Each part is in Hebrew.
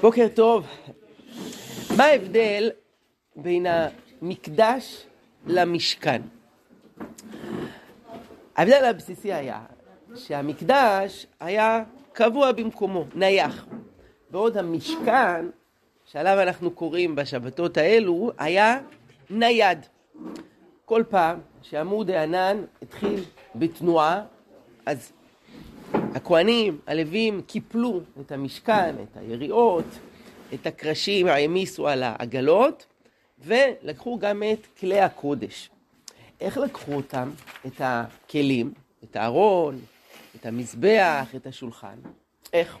בוקר טוב. מה ההבדל בין המקדש למשכן? ההבדל הבסיסי היה שהמקדש היה קבוע במקומו, נייח. בעוד המשכן, שעליו אנחנו קוראים בשבתות האלו, היה נייד. כל פעם שעמוד הענן התחיל בתנועה, אז הכהנים, הלווים, קיפלו את המשכן, את היריעות, את הקרשים, העמיסו על העגלות, ולקחו גם את כלי הקודש. איך לקחו אותם, את הכלים, את הארון, את המזבח, את השולחן? איך?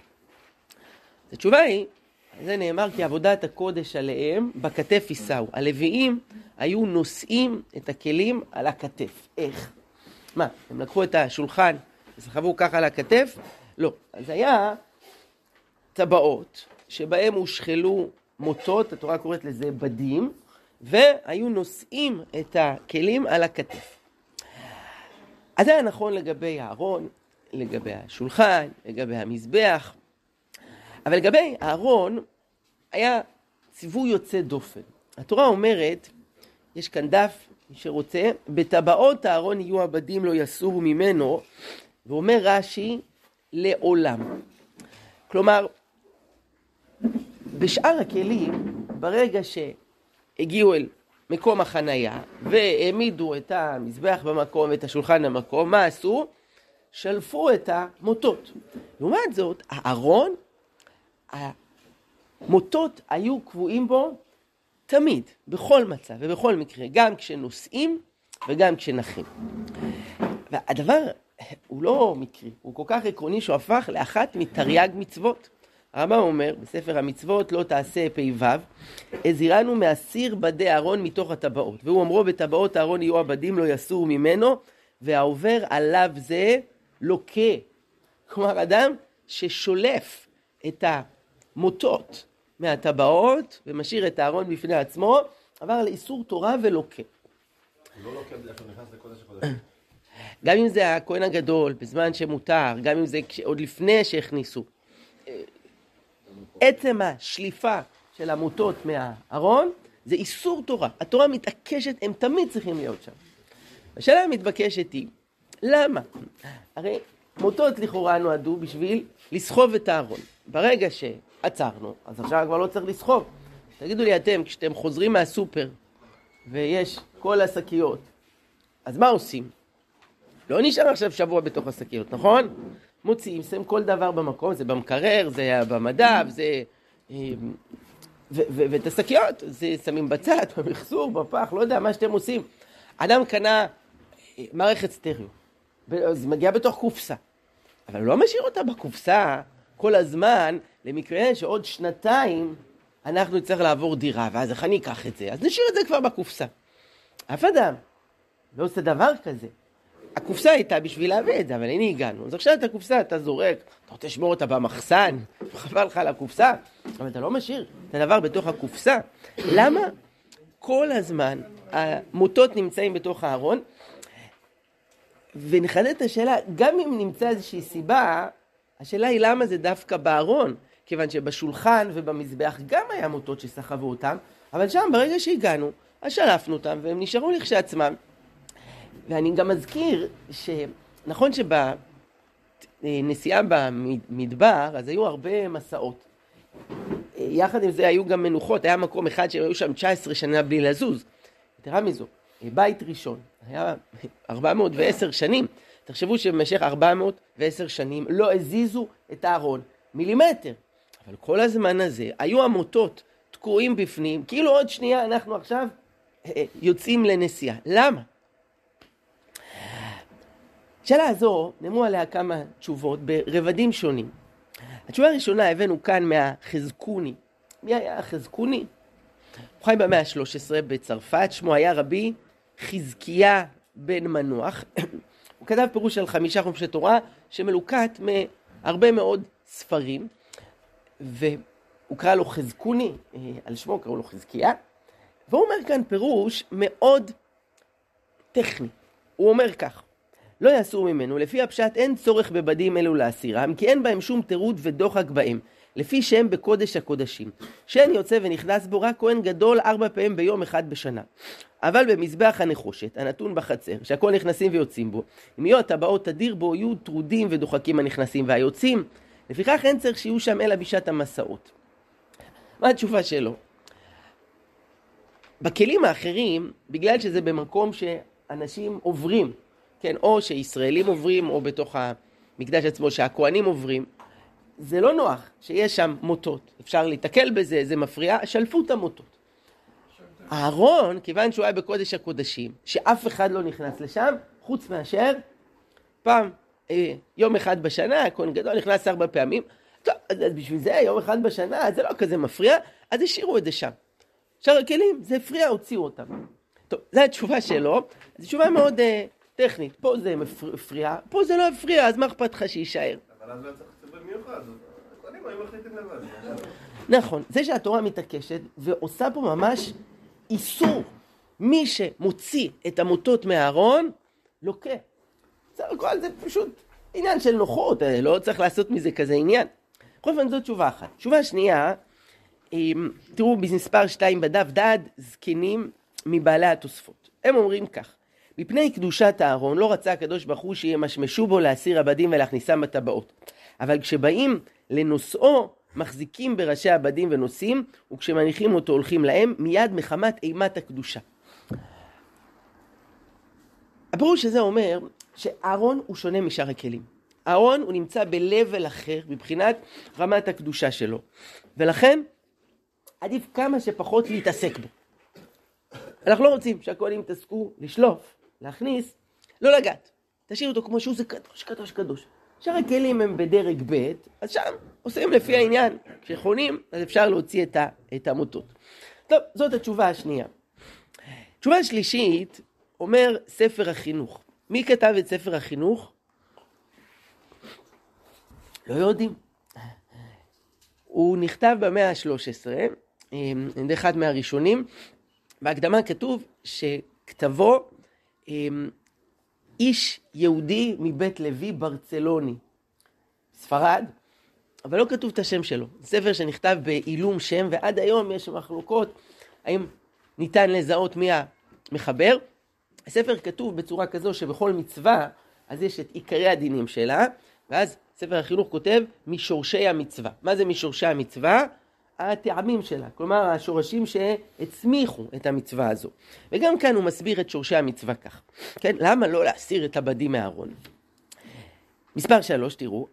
התשובה היא, זה נאמר כי עבודת הקודש עליהם בכתף יישאו. הלוויים היו נושאים את הכלים על הכתף. איך? מה, הם לקחו את השולחן וסחבו ככה על הכתף? לא. אז היה טבעות שבהם הושחלו מוטות, התורה קוראת לזה בדים, והיו נושאים את הכלים על הכתף. אז זה היה נכון לגבי הארון, לגבי השולחן, לגבי המזבח, אבל לגבי הארון היה ציווי יוצא דופן. התורה אומרת, יש כאן דף, מי שרוצה, בטבעות הארון יהיו עבדים לא יסורו ממנו, ואומר רש"י, לעולם. כלומר, בשאר הכלים, ברגע שהגיעו אל מקום החנייה והעמידו את המזבח במקום ואת השולחן במקום, מה עשו? שלפו את המוטות. לעומת זאת, הארון, המוטות היו קבועים בו תמיד, בכל מצב ובכל מקרה, גם כשנוסעים וגם כשנחים. והדבר הוא לא מקרי, הוא כל כך עקרוני שהוא הפך לאחת מתרי"ג מצוות. הרמב"ם אומר בספר המצוות לא תעשה פ"ו, הזהירנו מהסיר בדי אהרון מתוך הטבעות. והוא אומרו בטבעות אהרון יהיו עבדים לא יסור ממנו, והעובר עליו זה לוקה. כלומר אדם ששולף את המוטות מהטבעות ומשאיר את הארון בפני עצמו, עבר לאיסור תורה ולוקה. הוא לא לוקה בדרך כלל נכנס לקודש הקודשים. גם אם זה הכהן הגדול, בזמן שמותר, גם אם זה עוד לפני שהכניסו. עצם השליפה של המוטות מהארון זה איסור תורה. התורה מתעקשת, הם תמיד צריכים להיות שם. השאלה המתבקשת היא, למה? הרי מוטות לכאורה נועדו בשביל לסחוב את הארון. ברגע שעצרנו, אז עכשיו כבר לא צריך לסחוב. תגידו לי אתם, כשאתם חוזרים מהסופר ויש כל השקיות, אז מה עושים? לא נשאר עכשיו שבוע בתוך השקיות, נכון? מוציאים, שמים כל דבר במקום, זה במקרר, זה במדף, זה... אמ, ואת השקיות, זה שמים בצד, במחזור, בפח, לא יודע, מה שאתם עושים. אדם קנה אה, מערכת סטריאו, זה מגיע בתוך קופסה, אבל לא משאיר אותה בקופסה כל הזמן, למקרה שעוד שנתיים אנחנו נצטרך לעבור דירה, ואז איך אני אקח את זה? אז נשאיר את זה כבר בקופסה. אף אדם לא עושה דבר כזה. הקופסה הייתה בשביל להביא את זה, אבל הנה הגענו. אז עכשיו את הקופסה אתה זורק, אתה רוצה לשמור אותה במחסן, חבל לך על הקופסה, אבל אתה לא משאיר את הדבר בתוך הקופסה. למה כל הזמן המוטות נמצאים בתוך הארון? ונחדד את השאלה, גם אם נמצא איזושהי סיבה, השאלה היא למה זה דווקא בארון. כיוון שבשולחן ובמזבח גם היה מוטות שסחבו אותם, אבל שם ברגע שהגענו, אז שלפנו אותם והם נשארו לכשעצמם. ואני גם מזכיר שנכון שבנסיעה במדבר, אז היו הרבה מסעות. יחד עם זה היו גם מנוחות, היה מקום אחד שהם היו שם 19 שנה בלי לזוז. יתרה מזו, בית ראשון, היה 410 שנים. תחשבו שבמשך 410 שנים לא הזיזו את הארון מילימטר. אבל כל הזמן הזה היו המוטות תקועים בפנים, כאילו עוד שנייה אנחנו עכשיו יוצאים לנסיעה. למה? השאלה הזו, נאמרו עליה כמה תשובות ברבדים שונים. התשובה הראשונה הבאנו כאן מהחזקוני. מי היה החזקוני? הוא חי במאה ה-13 בצרפת, שמו היה רבי חזקיה בן מנוח. הוא כתב פירוש על חמישה חומשי תורה שמלוקט מהרבה מאוד ספרים, והוא קרא לו חזקוני, אה, על שמו קראו לו חזקיה, והוא אומר כאן פירוש מאוד טכני. הוא אומר כך: לא יסור ממנו, לפי הפשט אין צורך בבדים אלו להסירם, כי אין בהם שום תירוד ודוחק בהם. לפי שהם בקודש הקודשים. שאין יוצא ונכנס בו רק כהן גדול ארבע פעמים ביום אחד בשנה. אבל במזבח הנחושת, הנתון בחצר, שהכל נכנסים ויוצאים בו, אם יהיו הטבעות תדיר בו, יהיו טרודים ודוחקים הנכנסים והיוצאים. לפיכך אין צריך שיהיו שם אלא בשעת המסעות. מה התשובה שלו? בכלים האחרים, בגלל שזה במקום שאנשים עוברים, כן, או שישראלים עוברים, או בתוך המקדש עצמו שהכוהנים עוברים, זה לא נוח שיש שם מוטות. אפשר להתקל בזה, זה מפריע, שלפו את המוטות. אהרון, כיוון שהוא היה בקודש הקודשים, שאף אחד לא נכנס לשם, חוץ מאשר פעם, אה, יום אחד בשנה, הכהן גדול נכנס ארבע פעמים. טוב, אז בשביל זה יום אחד בשנה, זה לא כזה מפריע, אז השאירו את זה שם. שאר הכלים, זה הפריע, הוציאו אותם. טוב, זו התשובה שלו, זו תשובה מאוד uh, טכנית. פה זה מפריע, פה זה לא הפריע, אז מה אכפת לך שיישאר? אבל אז לא צריך ציבור מיוחד, הקודם היו מחליטים לבד. נכון, זה שהתורה מתעקשת ועושה פה ממש איסור. מי שמוציא את המוטות מהארון, לוקה. בסך הכל זה פשוט עניין של נוחות, אה, לא צריך לעשות מזה כזה עניין. בכל אופן זו תשובה אחת. תשובה שנייה, אמ, תראו במספר 2 בדף דעת זקנים מבעלי התוספות. הם אומרים כך: מפני קדושת הארון לא רצה הקדוש ברוך הוא שימשמשו בו להסיר עבדים ולהכניסם בטבעות. אבל כשבאים לנושאו מחזיקים בראשי עבדים ונושאים, וכשמניחים אותו הולכים להם מיד מחמת אימת הקדושה. הפירוש הזה אומר שאהרון הוא שונה משאר הכלים. אהרון הוא נמצא ב-level אחר מבחינת רמת הקדושה שלו. ולכן עדיף כמה שפחות להתעסק בו. אנחנו לא רוצים שהכהנים יתעסקו לשלוף, להכניס, לא לגעת. תשאיר אותו כמו שהוא, זה קדוש, קדוש, קדוש. שאר הכלים הם בדרג ב', אז שם עושים לפי העניין. כשחונים, אז אפשר להוציא את, ה, את המוטות. טוב, זאת התשובה השנייה. תשובה שלישית, אומר ספר החינוך. מי כתב את ספר החינוך? לא יודעים. הוא נכתב במאה ה-13, אמ, על ידי אחד מהראשונים. בהקדמה כתוב שכתבו איש יהודי מבית לוי ברצלוני, ספרד, אבל לא כתוב את השם שלו. ספר שנכתב בעילום שם, ועד היום יש מחלוקות האם ניתן לזהות מי המחבר. הספר כתוב בצורה כזו שבכל מצווה, אז יש את עיקרי הדינים שלה, ואז ספר החינוך כותב משורשי המצווה. מה זה משורשי המצווה? הטעמים שלה, כלומר השורשים שהצמיחו את המצווה הזו. וגם כאן הוא מסביר את שורשי המצווה כך. כן, למה לא להסיר את הבדים מהארון? מספר שלוש, תראו,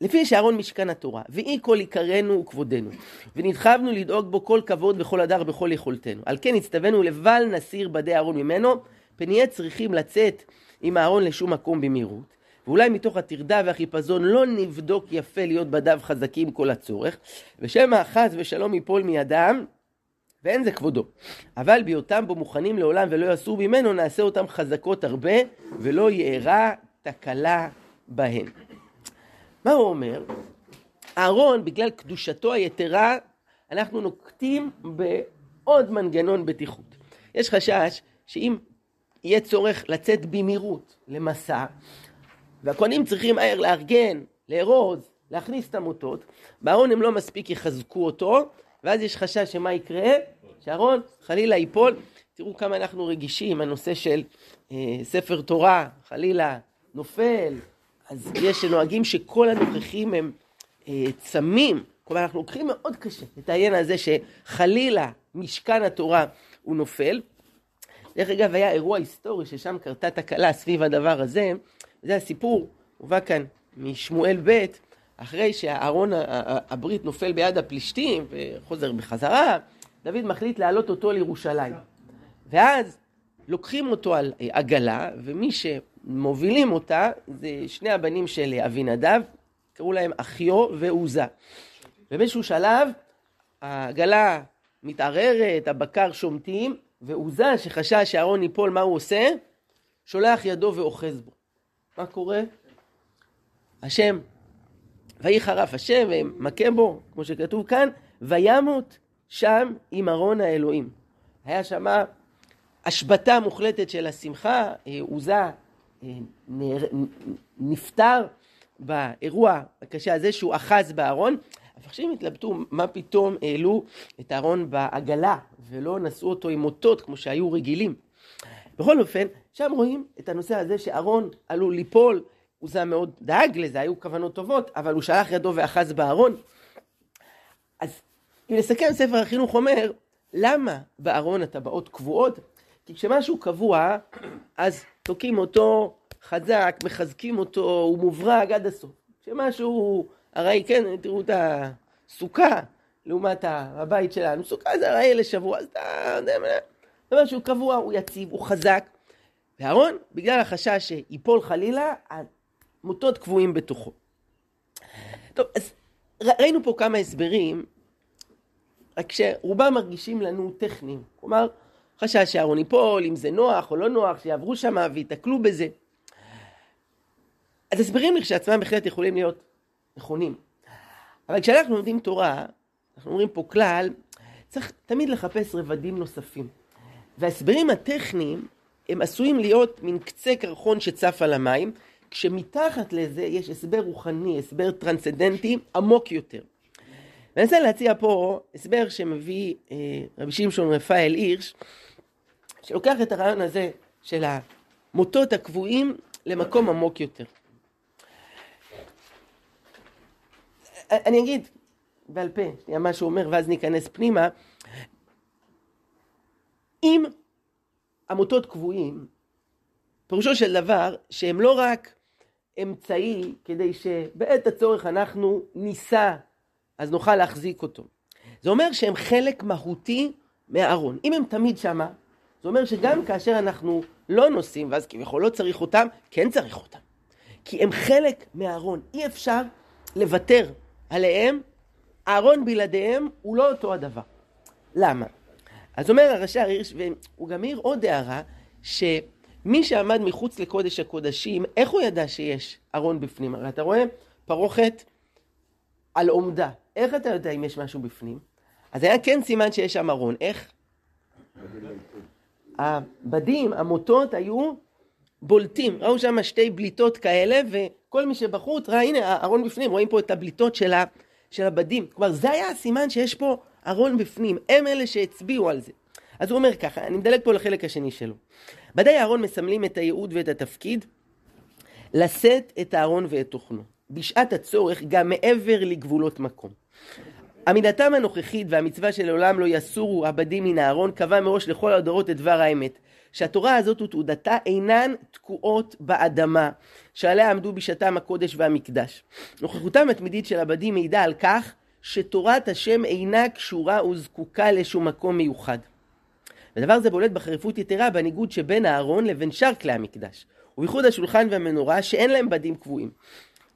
לפי שאהרון משכן התורה, ואי כל עיקרנו וכבודנו, ונדחבנו לדאוג בו כל כבוד וכל הדר בכל יכולתנו. על כן הצטווינו לבל נסיר בדי אהרון ממנו, פן נהיה צריכים לצאת עם הארון לשום מקום במהירות. ואולי מתוך הטרדה והחיפזון לא נבדוק יפה להיות בדיו חזקים כל הצורך, ושמא חס ושלום ייפול מידם, ואין זה כבודו. אבל בהיותם בו מוכנים לעולם ולא יסור ממנו, נעשה אותם חזקות הרבה, ולא יארע תקלה בהן. מה הוא אומר? אהרון, בגלל קדושתו היתרה, אנחנו נוקטים בעוד מנגנון בטיחות. יש חשש שאם יהיה צורך לצאת במהירות למסע, והכהנים צריכים מהר לארגן, לארוז, להכניס את המוטות, בארון הם לא מספיק יחזקו אותו, ואז יש חשש שמה יקרה? שאהרון חלילה ייפול. תראו כמה אנחנו רגישים, הנושא של אה, ספר תורה, חלילה נופל, אז יש שנוהגים שכל הנוכחים הם אה, צמים, כלומר אנחנו לוקחים מאוד קשה את העניין הזה שחלילה משכן התורה הוא נופל. דרך אגב היה אירוע היסטורי ששם קרתה תקלה סביב הדבר הזה, זה הסיפור, הובא כאן משמואל ב', אחרי שהארון הברית נופל ביד הפלישתים וחוזר בחזרה, דוד מחליט להעלות אותו לירושלים. ואז לוקחים אותו על עגלה, ומי שמובילים אותה זה שני הבנים של אבינדב, קראו להם אחיו ועוזה. ובאיזשהו שלב העגלה מתערערת, הבקר שומטים, ועוזה שחשש שאהרון ייפול, מה הוא עושה? שולח ידו ואוחז בו. מה קורה? השם, ויהי חרף השם ומכה בו, כמו שכתוב כאן, וימות שם עם ארון האלוהים. היה שמה השבתה מוחלטת של השמחה, עוזה אה, נפטר באירוע הקשה הזה שהוא אחז בארון. המפרשים התלבטו מה פתאום העלו את הארון בעגלה ולא נשאו אותו עם מוטות כמו שהיו רגילים. בכל אופן, שם רואים את הנושא הזה שאהרון עלול ליפול, הוא זה מאוד דאג לזה, היו כוונות טובות, אבל הוא שלח ידו ואחז בארון. אז אם נסכם, ספר החינוך אומר, למה בארון הטבעות קבועות? כי כשמשהו קבוע, אז תוקעים אותו חזק, מחזקים אותו, הוא מוברג עד הסוף. כשמשהו ארעי, כן, תראו את הסוכה לעומת הבית שלנו, סוכה זה ארעי לשבוע, אז אתה זה משהו קבוע, הוא יציב, הוא חזק. ואהרון, בגלל החשש שיפול חלילה, המוטות קבועים בתוכו. טוב, אז ראינו פה כמה הסברים, רק שרובם מרגישים לנו טכניים. כלומר, חשש שאהרון ייפול, אם זה נוח או לא נוח, שיעברו שם וייתקלו בזה. אז הסברים לכשעצמם בהחלט יכולים להיות נכונים. אבל כשאנחנו לומדים תורה, אנחנו אומרים פה כלל, צריך תמיד לחפש רבדים נוספים. וההסברים הטכניים הם עשויים להיות מין קצה קרחון שצף על המים, כשמתחת לזה יש הסבר רוחני, הסבר טרנסצדנטי עמוק יותר. ואני רוצה להציע פה הסבר שמביא אה, רבי שמשון רפאל הירש, שלוקח את הרעיון הזה של המוטות הקבועים למקום עמוק יותר. אני אגיד בעל פה, שנייה מה שהוא אומר, ואז ניכנס פנימה. אם עמותות קבועים, פירושו של דבר שהם לא רק אמצעי כדי שבעת הצורך אנחנו ניסע, אז נוכל להחזיק אותו. זה אומר שהם חלק מהותי מהארון. אם הם תמיד שמה, זה אומר שגם כאשר אנחנו לא נוסעים, ואז כביכול לא צריך אותם, כן צריך אותם. כי הם חלק מהארון. אי אפשר לוותר עליהם, אהרון בלעדיהם הוא לא אותו הדבר. למה? אז אומר הרש"ר הירש, והוא גם העיר עוד הערה, שמי שעמד מחוץ לקודש הקודשים, איך הוא ידע שיש ארון בפנים? הרי אתה רואה פרוכת על עומדה. איך אתה יודע אם יש משהו בפנים? אז היה כן סימן שיש שם ארון. איך? הבדים, המוטות היו בולטים. ראו שם שתי בליטות כאלה, וכל מי שבחוץ ראה, הנה, הארון בפנים, רואים פה את הבליטות של, של הבדים. כלומר, זה היה הסימן שיש פה ארון בפנים. הם אלה שהצביעו על זה. אז הוא אומר ככה, אני מדלג פה לחלק השני שלו. בדי הארון מסמלים את הייעוד ואת התפקיד, לשאת את הארון ואת תוכנו. בשעת הצורך גם מעבר לגבולות מקום. עמידתם הנוכחית והמצווה שלעולם לא יסורו עבדים מן הארון קבע מראש לכל הדורות את דבר האמת. שהתורה הזאת ותעודתה אינן תקועות באדמה שעליה עמדו בשעתם הקודש והמקדש. נוכחותם התמידית של עבדים מעידה על כך שתורת השם אינה קשורה וזקוקה לשום מקום מיוחד. ודבר זה בולט בחריפות יתרה בניגוד שבין הארון לבין שאר כלי המקדש, ובייחוד השולחן והמנורה שאין להם בדים קבועים.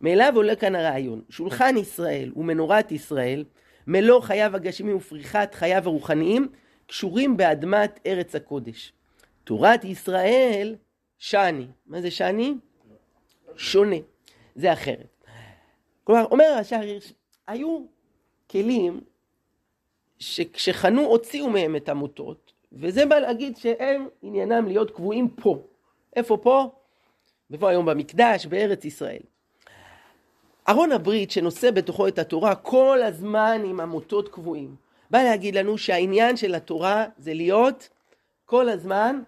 מאליו עולה כאן הרעיון, שולחן ישראל ומנורת ישראל, מלוא חייו הגשמי ופריחת חייו הרוחניים, קשורים באדמת ארץ הקודש. תורת ישראל, שני. מה זה שני? שונה. זה אחרת. כלומר, אומר השער הירש, היו כלים שכשחנו הוציאו מהם את המוטות, וזה בא להגיד שהם עניינם להיות קבועים פה. איפה פה? ופה היום במקדש, בארץ ישראל. ארון הברית שנושא בתוכו את התורה כל הזמן עם המוטות קבועים. בא להגיד לנו שהעניין של התורה זה להיות כל הזמן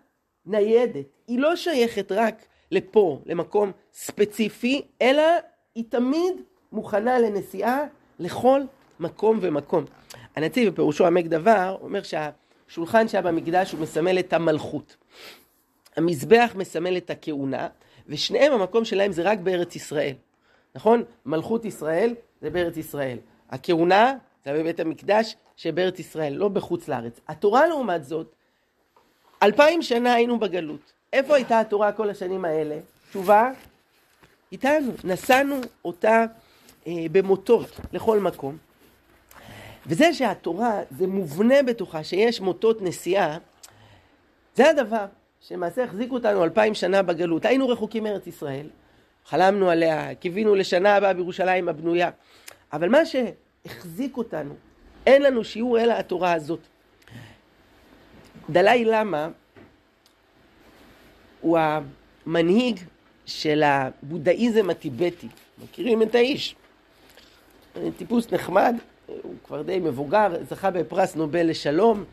ניידת. היא לא שייכת רק לפה, למקום ספציפי, אלא היא תמיד מוכנה לנסיעה לכל מקום ומקום. הנציב בפירושו עמק דבר אומר שהשולחן שהיה במקדש הוא מסמל את המלכות. המזבח מסמל את הכהונה, ושניהם המקום שלהם זה רק בארץ ישראל. נכון? מלכות ישראל זה בארץ ישראל. הכהונה זה בבית המקדש שבארץ ישראל, לא בחוץ לארץ. התורה לעומת זאת, אלפיים שנה היינו בגלות. איפה הייתה התורה כל השנים האלה? תשובה, איתנו. נשאנו אותה אה, במוטות לכל מקום. וזה שהתורה, זה מובנה בתוכה שיש מוטות נסיעה, זה הדבר שלמעשה החזיק אותנו אלפיים שנה בגלות. היינו רחוקים מארץ ישראל, חלמנו עליה, קיווינו לשנה הבאה בירושלים הבנויה. אבל מה שהחזיק אותנו, אין לנו שיעור אלא התורה הזאת. דלאי למה הוא המנהיג של הבודהיזם הטיבטי. מכירים את האיש? טיפוס נחמד, הוא כבר די מבוגר, זכה בפרס נובל לשלום,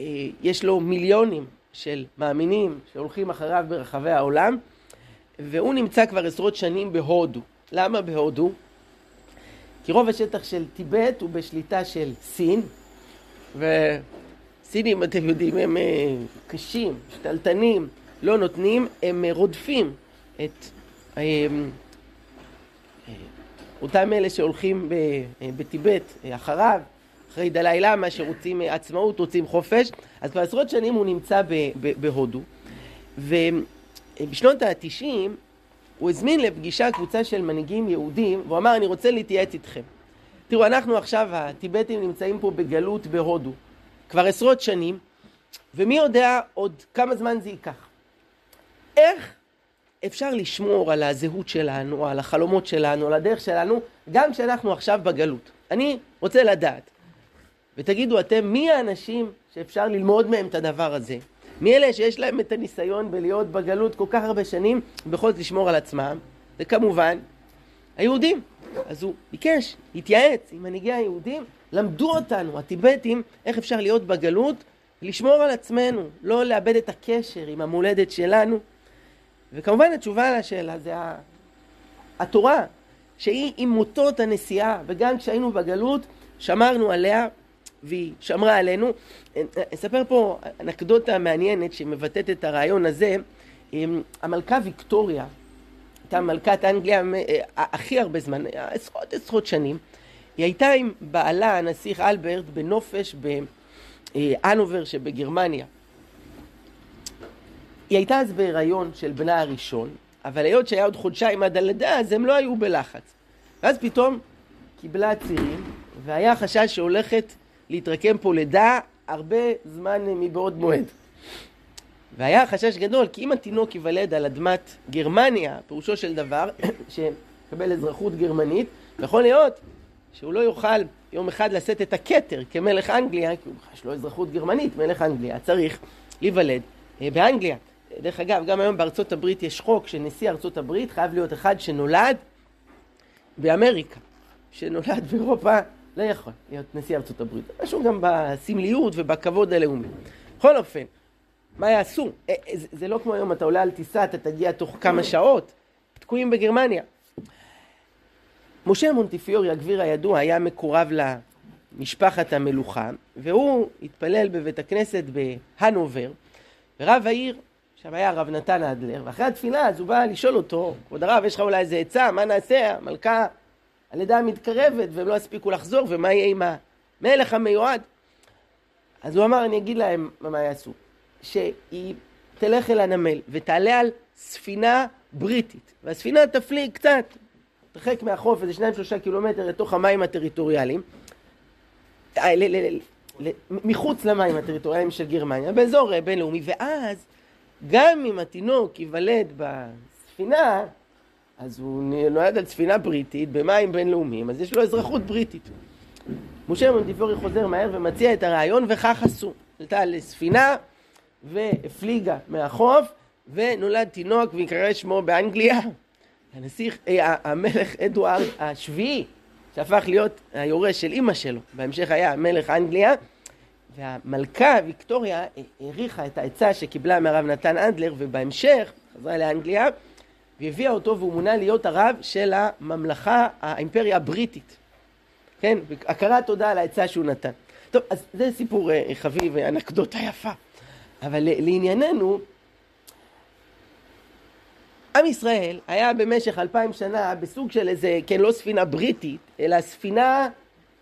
אה, יש לו מיליונים של מאמינים שהולכים אחריו ברחבי העולם, והוא נמצא כבר עשרות שנים בהודו. למה בהודו? כי רוב השטח של טיבט הוא בשליטה של סין, וסינים, אתם יודעים, הם אה, קשים, שתלטנים, לא נותנים, הם אה, רודפים את אותם אלה שהולכים בטיבט אחריו, אחרי דלאי למה, שרוצים עצמאות, רוצים חופש, אז כבר עשרות שנים הוא נמצא בהודו, ובשנות התשעים הוא הזמין לפגישה קבוצה של מנהיגים יהודים, והוא אמר, אני רוצה להתייעץ איתכם. תראו, אנחנו עכשיו, הטיבטים נמצאים פה בגלות בהודו, כבר עשרות שנים, ומי יודע עוד כמה זמן זה ייקח. איך אפשר לשמור על הזהות שלנו, על החלומות שלנו, על הדרך שלנו, גם כשאנחנו עכשיו בגלות? אני רוצה לדעת, ותגידו אתם, מי האנשים שאפשר ללמוד מהם את הדבר הזה? מי אלה שיש להם את הניסיון בלהיות בגלות כל כך הרבה שנים, ובכל זאת לשמור על עצמם? זה כמובן היהודים. אז הוא ביקש, התייעץ עם מנהיגי היהודים, למדו אותנו, הטיבטים, איך אפשר להיות בגלות, לשמור על עצמנו, לא לאבד את הקשר עם המולדת שלנו. וכמובן התשובה לשאלה זה התורה, שהיא עם מוטות הנסיעה, וגם כשהיינו בגלות, שמרנו עליה והיא שמרה עלינו. אספר פה אנקדוטה מעניינת שמבטאת את הרעיון הזה. המלכה ויקטוריה, הייתה מלכת אנגליה אה, הכי הרבה זמן, עשרות עשרות שנים. היא הייתה עם בעלה, הנסיך אלברט, בנופש באנובר שבגרמניה. היא הייתה אז בהיריון של בנה הראשון, אבל היות שהיה עוד חודשיים עד הלידה, אז הם לא היו בלחץ. ואז פתאום קיבלה צירים, והיה חשש שהולכת להתרקם פה לידה הרבה זמן מבעוד מועד. והיה חשש גדול, כי אם התינוק ייוולד על אדמת גרמניה, פירושו של דבר, שיקבל אזרחות גרמנית, יכול להיות שהוא לא יוכל יום אחד לשאת את הכתר כמלך אנגליה, כי יש לו אזרחות גרמנית, מלך אנגליה, צריך להיוולד אה, באנגליה. דרך אגב, גם היום בארצות הברית יש חוק שנשיא ארצות הברית חייב להיות אחד שנולד באמריקה, שנולד באירופה לא יכול להיות נשיא ארצות הברית. משהו גם בסמליות ובכבוד הלאומי. בכל אופן, מה יעשו? אה, אה, זה לא כמו היום, אתה עולה על טיסה, אתה תגיע תוך כמה שעות, תקועים בגרמניה. משה מונטיפיורי, הגביר הידוע, היה מקורב למשפחת המלוכה, והוא התפלל בבית הכנסת בהנובר, ורב העיר, שם היה הרב נתן אדלר, ואחרי התפילה אז הוא בא לשאול אותו, כבוד הרב, יש לך אולי איזה עצה, מה נעשה? המלכה הלידה מתקרבת והם לא יספיקו לחזור, ומה יהיה עם המלך המיועד? אז הוא אמר, אני אגיד להם מה יעשו. שהיא תלך אל הנמל ותעלה על ספינה בריטית, והספינה תפליג קצת, תרחק מהחוף איזה שניים שלושה קילומטר לתוך המים הטריטוריאליים, אה, מחוץ למים הטריטוריאליים של גרמניה, באזור בינלאומי, ואז גם אם התינוק ייוולד בספינה, אז הוא נולד על ספינה בריטית במים בינלאומיים, אז יש לו אזרחות בריטית. משה מונטיפורי חוזר מהר ומציע את הרעיון, וכך עשו. עלתה לספינה והפליגה מהחוף, ונולד תינוק ויקרא שמו באנגליה, הנסיך, אה, המלך אדוארד השביעי, שהפך להיות היורש של אימא שלו, בהמשך היה מלך אנגליה, והמלכה ויקטוריה העריכה את העצה שקיבלה מהרב נתן אנדלר, ובהמשך חזרה לאנגליה, והביאה אותו והוא מונה להיות הרב של הממלכה, האימפריה הבריטית. כן, הכרת תודה על העצה שהוא נתן. טוב, אז זה סיפור אה, חביב, אנקדוטה יפה. אבל לענייננו, עם ישראל היה במשך אלפיים שנה בסוג של איזה, כן, לא ספינה בריטית, אלא ספינה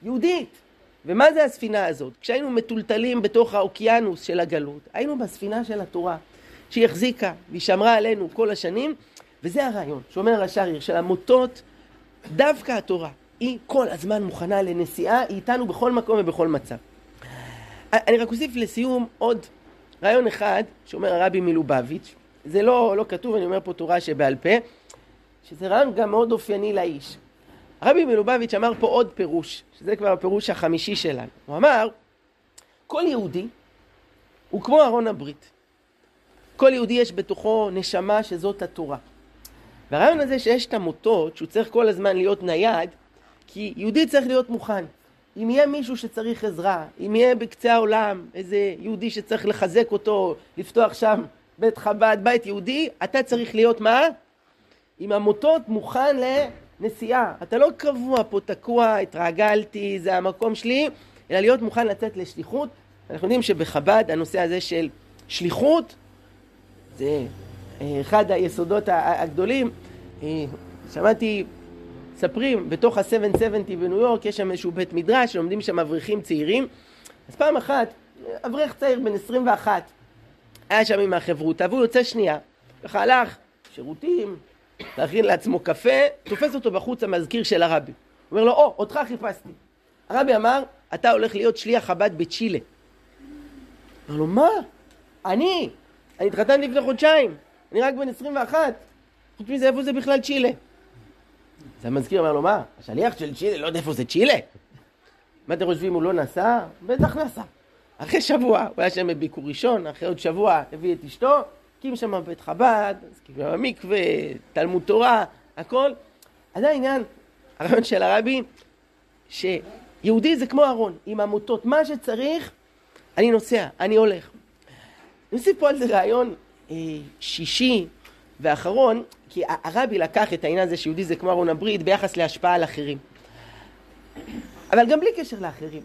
יהודית. ומה זה הספינה הזאת? כשהיינו מטולטלים בתוך האוקיינוס של הגלות, היינו בספינה של התורה, שהיא החזיקה והיא שמרה עלינו כל השנים, וזה הרעיון, שאומר השריר, של המוטות, דווקא התורה, היא כל הזמן מוכנה לנסיעה, היא איתנו בכל מקום ובכל מצב. אני רק אוסיף לסיום עוד רעיון אחד שאומר הרבי מלובביץ', זה לא, לא כתוב, אני אומר פה תורה שבעל פה, שזה רעיון גם מאוד אופייני לאיש. הרבי מלובביץ' אמר פה עוד פירוש, שזה כבר הפירוש החמישי שלנו. הוא אמר, כל יהודי הוא כמו ארון הברית. כל יהודי יש בתוכו נשמה שזאת התורה. והרעיון הזה שיש את המוטות, שהוא צריך כל הזמן להיות נייד, כי יהודי צריך להיות מוכן. אם יהיה מישהו שצריך עזרה, אם יהיה בקצה העולם איזה יהודי שצריך לחזק אותו, לפתוח שם בית חב"ד, בית יהודי, אתה צריך להיות מה? עם המוטות מוכן לנסיעה. אתה לא קבוע פה, תקוע, התרגלתי, זה המקום שלי, אלא להיות מוכן לצאת לשליחות. אנחנו יודעים שבחב"ד הנושא הזה של שליחות זה אה, אחד היסודות הגדולים. אה, שמעתי, מספרים, בתוך ה-770 בניו יורק יש שם איזשהו בית מדרש, לומדים שם אברכים צעירים. אז פעם אחת, אברך צעיר בן 21, היה שם עם החברותה, והוא יוצא שנייה, ככה הלך, שירותים, להכין לעצמו קפה, תופס אותו בחוץ המזכיר של הרבי. הוא אומר לו, או, oh, אותך חיפשתי. הרבי אמר, אתה הולך להיות שליח חב"ד בצ'ילה. אמר לו, מה? אני? אני התחתנתי לפני חודשיים, אני רק בן 21. חוץ מזה, איפה זה בכלל צ'ילה? אז המזכיר אמר לו, מה? השליח של צ'ילה, לא יודע איפה זה צ'ילה? מה אתם חושבים, הוא לא נסע? בטח נסע. אחרי שבוע, הוא היה שם בביקור ראשון, אחרי עוד שבוע הביא את אשתו, הקים שם בית חב"ד, הקים שם מקווה, תלמוד תורה, הכל. אז העניין, הרעיון של הרבי, שיהודי זה כמו ארון, עם עמותות, מה שצריך, אני נוסע, אני הולך. אני אוסיף פה על זה רעיון אה, שישי ואחרון, כי הרבי לקח את העניין הזה שיהודי זה כמו ארון הברית ביחס להשפעה על אחרים. אבל גם בלי קשר לאחרים.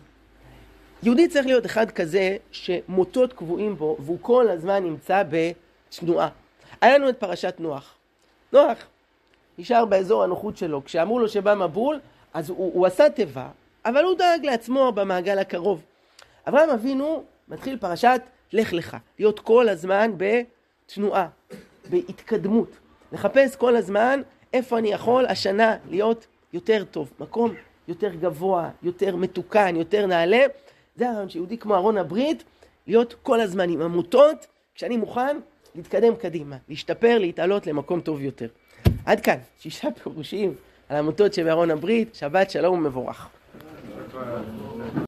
יהודי צריך להיות אחד כזה שמוטות קבועים בו והוא כל הזמן נמצא בתנועה. היה לנו את פרשת נוח. נוח נשאר באזור הנוחות שלו. כשאמרו לו שבא מבול, אז הוא, הוא עשה תיבה, אבל הוא דאג לעצמו במעגל הקרוב. אברהם אבינו מתחיל פרשת לך לך, להיות כל הזמן בתנועה, בהתקדמות. לחפש כל הזמן איפה אני יכול השנה להיות יותר טוב, מקום יותר גבוה, יותר מתוקן, יותר נעלה. זה הרעיון שיהודי כמו ארון הברית, להיות כל הזמן עם עמותות, כשאני מוכן להתקדם קדימה, להשתפר, להתעלות למקום טוב יותר. עד כאן, שישה פירושים על עמותות שבארון הברית, שבת שלום ומבורך.